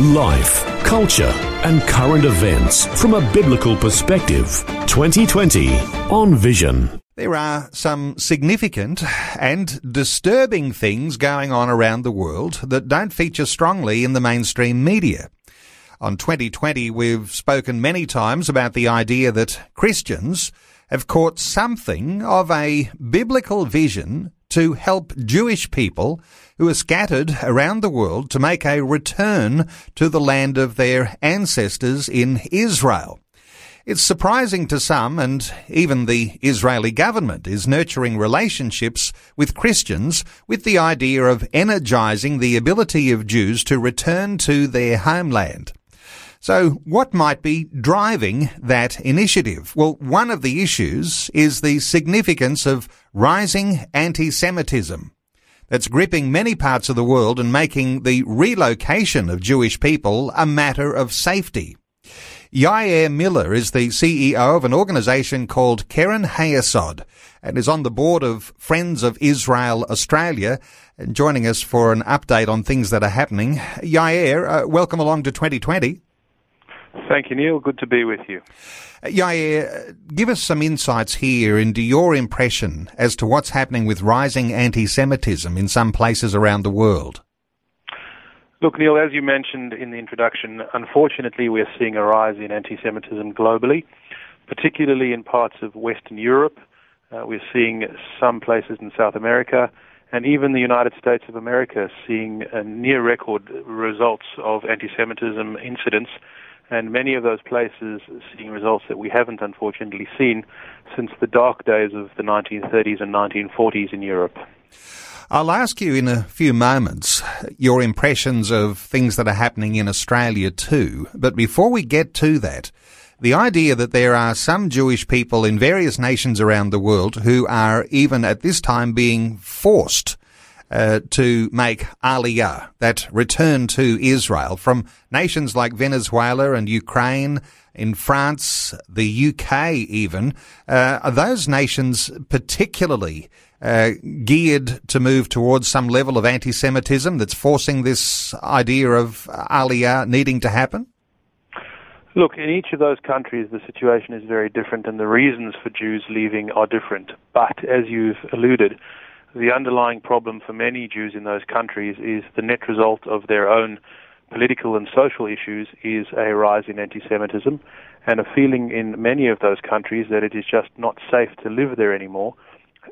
Life, culture, and current events from a biblical perspective. 2020 on Vision. There are some significant and disturbing things going on around the world that don't feature strongly in the mainstream media. On 2020, we've spoken many times about the idea that Christians have caught something of a biblical vision to help Jewish people who are scattered around the world to make a return to the land of their ancestors in Israel. It's surprising to some, and even the Israeli government is nurturing relationships with Christians with the idea of energizing the ability of Jews to return to their homeland. So what might be driving that initiative? Well, one of the issues is the significance of rising anti-Semitism that's gripping many parts of the world and making the relocation of Jewish people a matter of safety. Yair Miller is the CEO of an organization called Keren Hayesod and is on the board of Friends of Israel Australia and joining us for an update on things that are happening. Yair, uh, welcome along to 2020. Thank you, Neil. Good to be with you. Uh, Yair, give us some insights here into your impression as to what's happening with rising anti-Semitism in some places around the world. Look, Neil, as you mentioned in the introduction, unfortunately we're seeing a rise in anti-Semitism globally, particularly in parts of Western Europe. Uh, we're seeing some places in South America, and even the United States of America seeing near record results of anti-Semitism incidents, and many of those places seeing results that we haven't unfortunately seen since the dark days of the 1930s and 1940s in Europe. I'll ask you in a few moments your impressions of things that are happening in Australia too. But before we get to that, the idea that there are some Jewish people in various nations around the world who are even at this time being forced uh, to make aliyah, that return to Israel from nations like Venezuela and Ukraine, in France, the UK even, uh, those nations particularly uh, geared to move towards some level of anti-Semitism that's forcing this idea of Aliyah needing to happen? Look, in each of those countries, the situation is very different, and the reasons for Jews leaving are different. But as you've alluded, the underlying problem for many Jews in those countries is the net result of their own political and social issues is a rise in anti-Semitism and a feeling in many of those countries that it is just not safe to live there anymore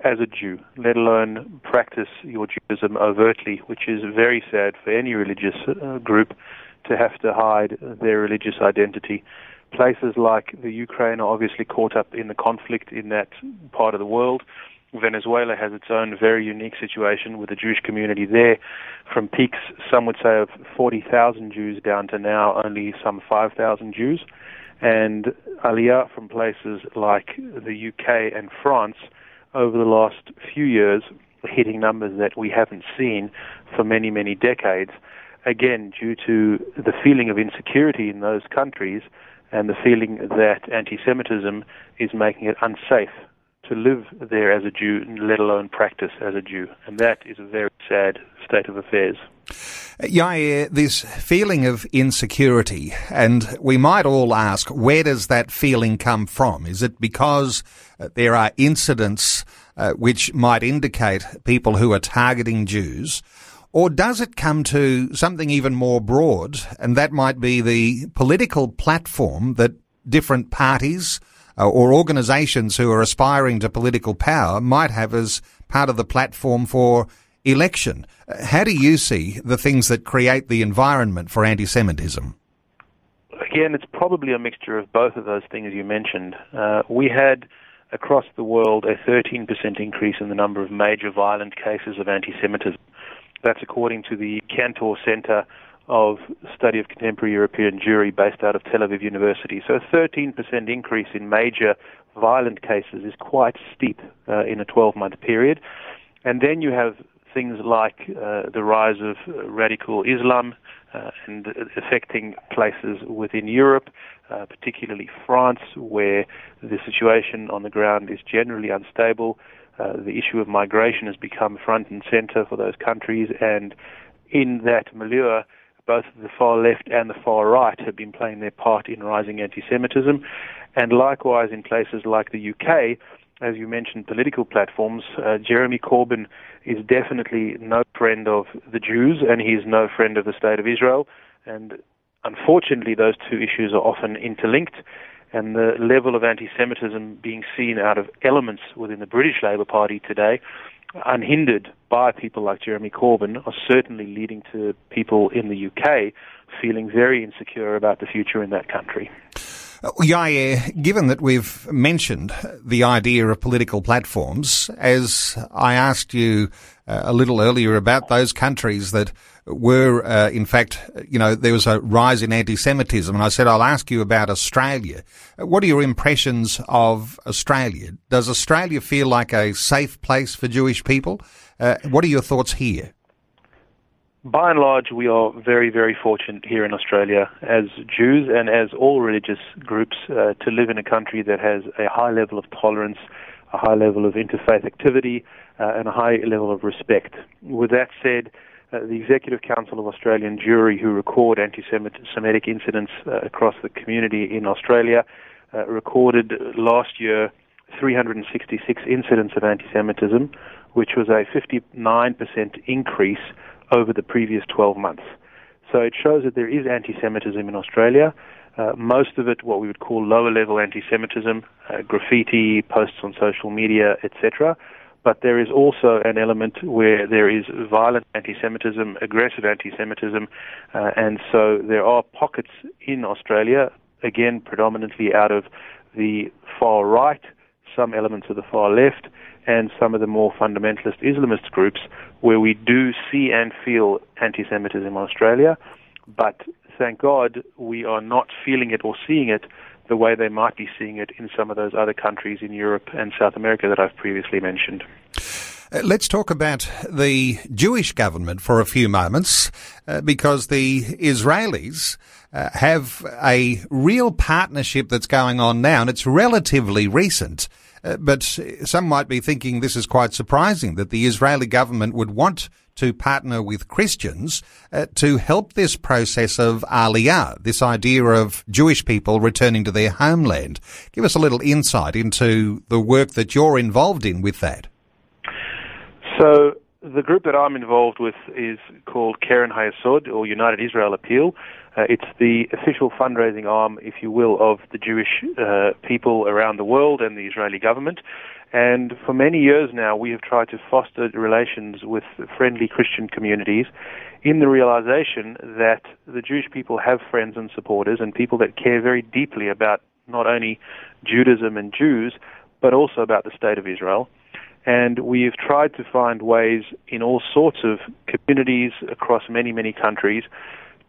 as a Jew, let alone practice your Judaism overtly, which is very sad for any religious uh, group to have to hide their religious identity. Places like the Ukraine are obviously caught up in the conflict in that part of the world. Venezuela has its own very unique situation with the Jewish community there, from peaks, some would say, of 40,000 Jews down to now only some 5,000 Jews. And Aliyah from places like the UK and France over the last few years hitting numbers that we haven't seen for many, many decades. Again, due to the feeling of insecurity in those countries and the feeling that anti Semitism is making it unsafe to live there as a Jew, let alone practice as a Jew. And that is a very sad state of affairs. Yeah, this feeling of insecurity, and we might all ask, where does that feeling come from? Is it because uh, there are incidents uh, which might indicate people who are targeting Jews? Or does it come to something even more broad, and that might be the political platform that different parties uh, or organisations who are aspiring to political power might have as part of the platform for election? How do you see the things that create the environment for anti-Semitism? Again, it's probably a mixture of both of those things you mentioned. Uh, we had across the world a 13% increase in the number of major violent cases of anti-Semitism. That's according to the Kantor Center of study of contemporary European Jewry based out of Tel Aviv University. So a 13% increase in major violent cases is quite steep uh, in a 12-month period. And then you have things like uh, the rise of radical Islam uh, and affecting places within Europe, uh, particularly France, where the situation on the ground is generally unstable. Uh, the issue of migration has become front and center for those countries, and in that milieu, both the far left and the far right have been playing their part in rising anti-Semitism, and likewise in places like the UK, as you mentioned, political platforms. Uh, Jeremy Corbyn is definitely no friend of the Jews, and he is no friend of the State of Israel. And unfortunately, those two issues are often interlinked. And the level of anti Semitism being seen out of elements within the British Labour Party today, unhindered by people like Jeremy Corbyn, are certainly leading to people in the UK feeling very insecure about the future in that country. Uh, Yair, given that we've mentioned the idea of political platforms, as I asked you uh, a little earlier about those countries that were, uh, in fact, you know, there was a rise in anti-Semitism, and I said I'll ask you about Australia. Uh, what are your impressions of Australia? Does Australia feel like a safe place for Jewish people? Uh, what are your thoughts here? By and large, we are very, very fortunate here in Australia as Jews and as all religious groups uh, to live in a country that has a high level of tolerance, a high level of interfaith activity, uh, and a high level of respect. With that said, uh, the Executive Council of Australian Jewry, who record anti-Semitic incidents uh, across the community in Australia, uh, recorded last year 366 incidents of anti-Semitism, which was a 59% increase over the previous 12 months. So it shows that there is anti-Semitism in Australia. Uh, most of it, what we would call lower-level anti-Semitism, uh, graffiti, posts on social media, etc. But there is also an element where there is violent anti-Semitism, aggressive anti-Semitism, uh, and so there are pockets in Australia, again predominantly out of the far right, some elements of the far left, and some of the more fundamentalist Islamist groups where we do see and feel anti Semitism in Australia, but thank God we are not feeling it or seeing it the way they might be seeing it in some of those other countries in Europe and South America that I've previously mentioned. Let's talk about the Jewish government for a few moments, uh, because the Israelis uh, have a real partnership that's going on now, and it's relatively recent. Uh, but some might be thinking this is quite surprising that the Israeli government would want to partner with Christians uh, to help this process of Aliyah, this idea of Jewish people returning to their homeland. Give us a little insight into the work that you're involved in with that. So, the group that I'm involved with is called Keren Hayesod, or United Israel Appeal. Uh, it's the official fundraising arm, if you will, of the Jewish uh, people around the world and the Israeli government. And for many years now, we have tried to foster relations with friendly Christian communities in the realization that the Jewish people have friends and supporters and people that care very deeply about not only Judaism and Jews, but also about the state of Israel. And we've tried to find ways in all sorts of communities across many, many countries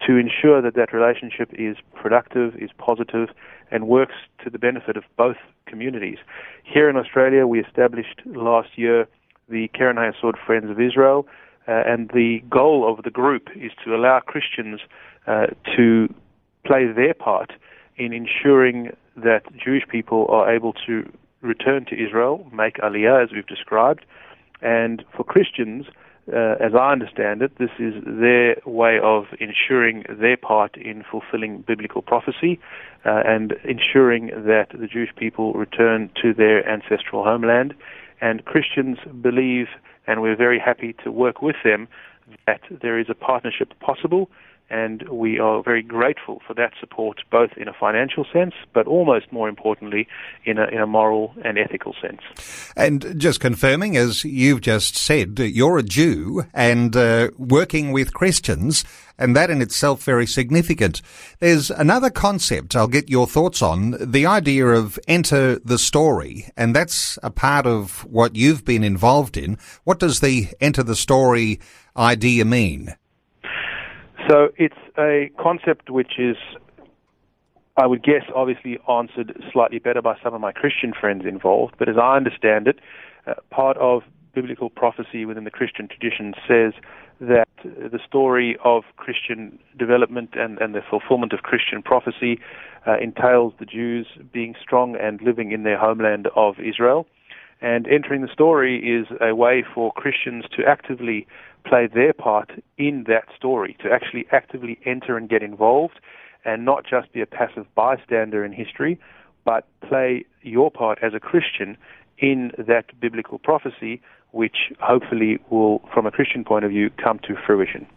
to ensure that that relationship is productive, is positive, and works to the benefit of both communities. Here in Australia, we established last year the Keren Hayesod Friends of Israel, uh, and the goal of the group is to allow Christians uh, to play their part in ensuring that Jewish people are able to return to Israel, make aliyah as we've described, and for Christians uh, as I understand it, this is their way of ensuring their part in fulfilling biblical prophecy uh, and ensuring that the Jewish people return to their ancestral homeland. And Christians believe, and we're very happy to work with them, that there is a partnership possible and we are very grateful for that support, both in a financial sense, but almost more importantly, in a, in a moral and ethical sense. And just confirming, as you've just said, you're a Jew and uh, working with Christians, and that in itself very significant. There's another concept I'll get your thoughts on, the idea of enter the story, and that's a part of what you've been involved in. What does the enter the story idea mean? So it's a concept which is, I would guess, obviously answered slightly better by some of my Christian friends involved. But as I understand it, uh, part of biblical prophecy within the Christian tradition says that the story of Christian development and, and the fulfillment of Christian prophecy uh, entails the Jews being strong and living in their homeland of Israel. And entering the story is a way for Christians to actively play their part in that story, to actually actively enter and get involved, and not just be a passive bystander in history, but play your part as a Christian in that biblical prophecy which hopefully will, from a Christian point of view, come to fruition.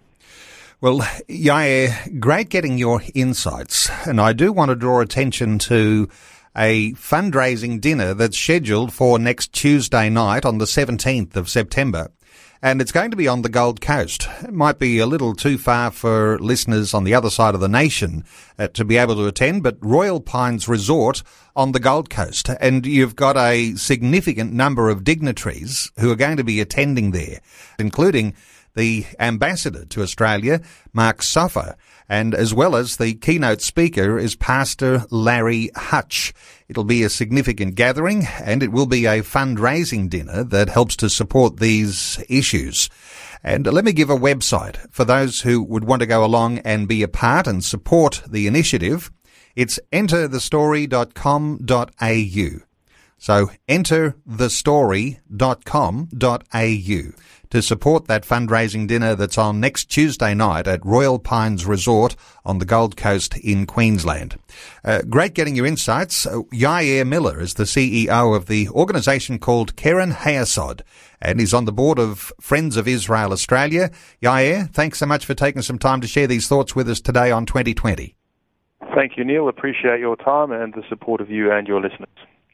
Well, Yair, great getting your insights. And I do want to draw attention to a fundraising dinner that's scheduled for next Tuesday night on the 17th of September and it's going to be on the Gold Coast. It might be a little too far for listeners on the other side of the nation uh, to be able to attend, but Royal Pines Resort on the Gold Coast, and you've got a significant number of dignitaries who are going to be attending there, including the ambassador to Australia, Mark Sofer, and as well as the keynote speaker is Pastor Larry Huch. It'll be a significant gathering and it will be a fundraising dinner that helps to support these issues. And let me give a website for those who would want to go along and be a part and support the initiative. It's enterthestory.com.au. So enterthestory.com.au to support that fundraising dinner that's on next Tuesday night at Royal Pines Resort on the Gold Coast in Queensland. Uh, great getting your insights. Uh, Yair Miller is the CEO of the organisation called Keren Hayesod and he's on the board of Friends of Israel Australia. Yair, thanks so much for taking some time to share these thoughts with us today on 2020. Thank you, Neil. Appreciate your time and the support of you and your listeners.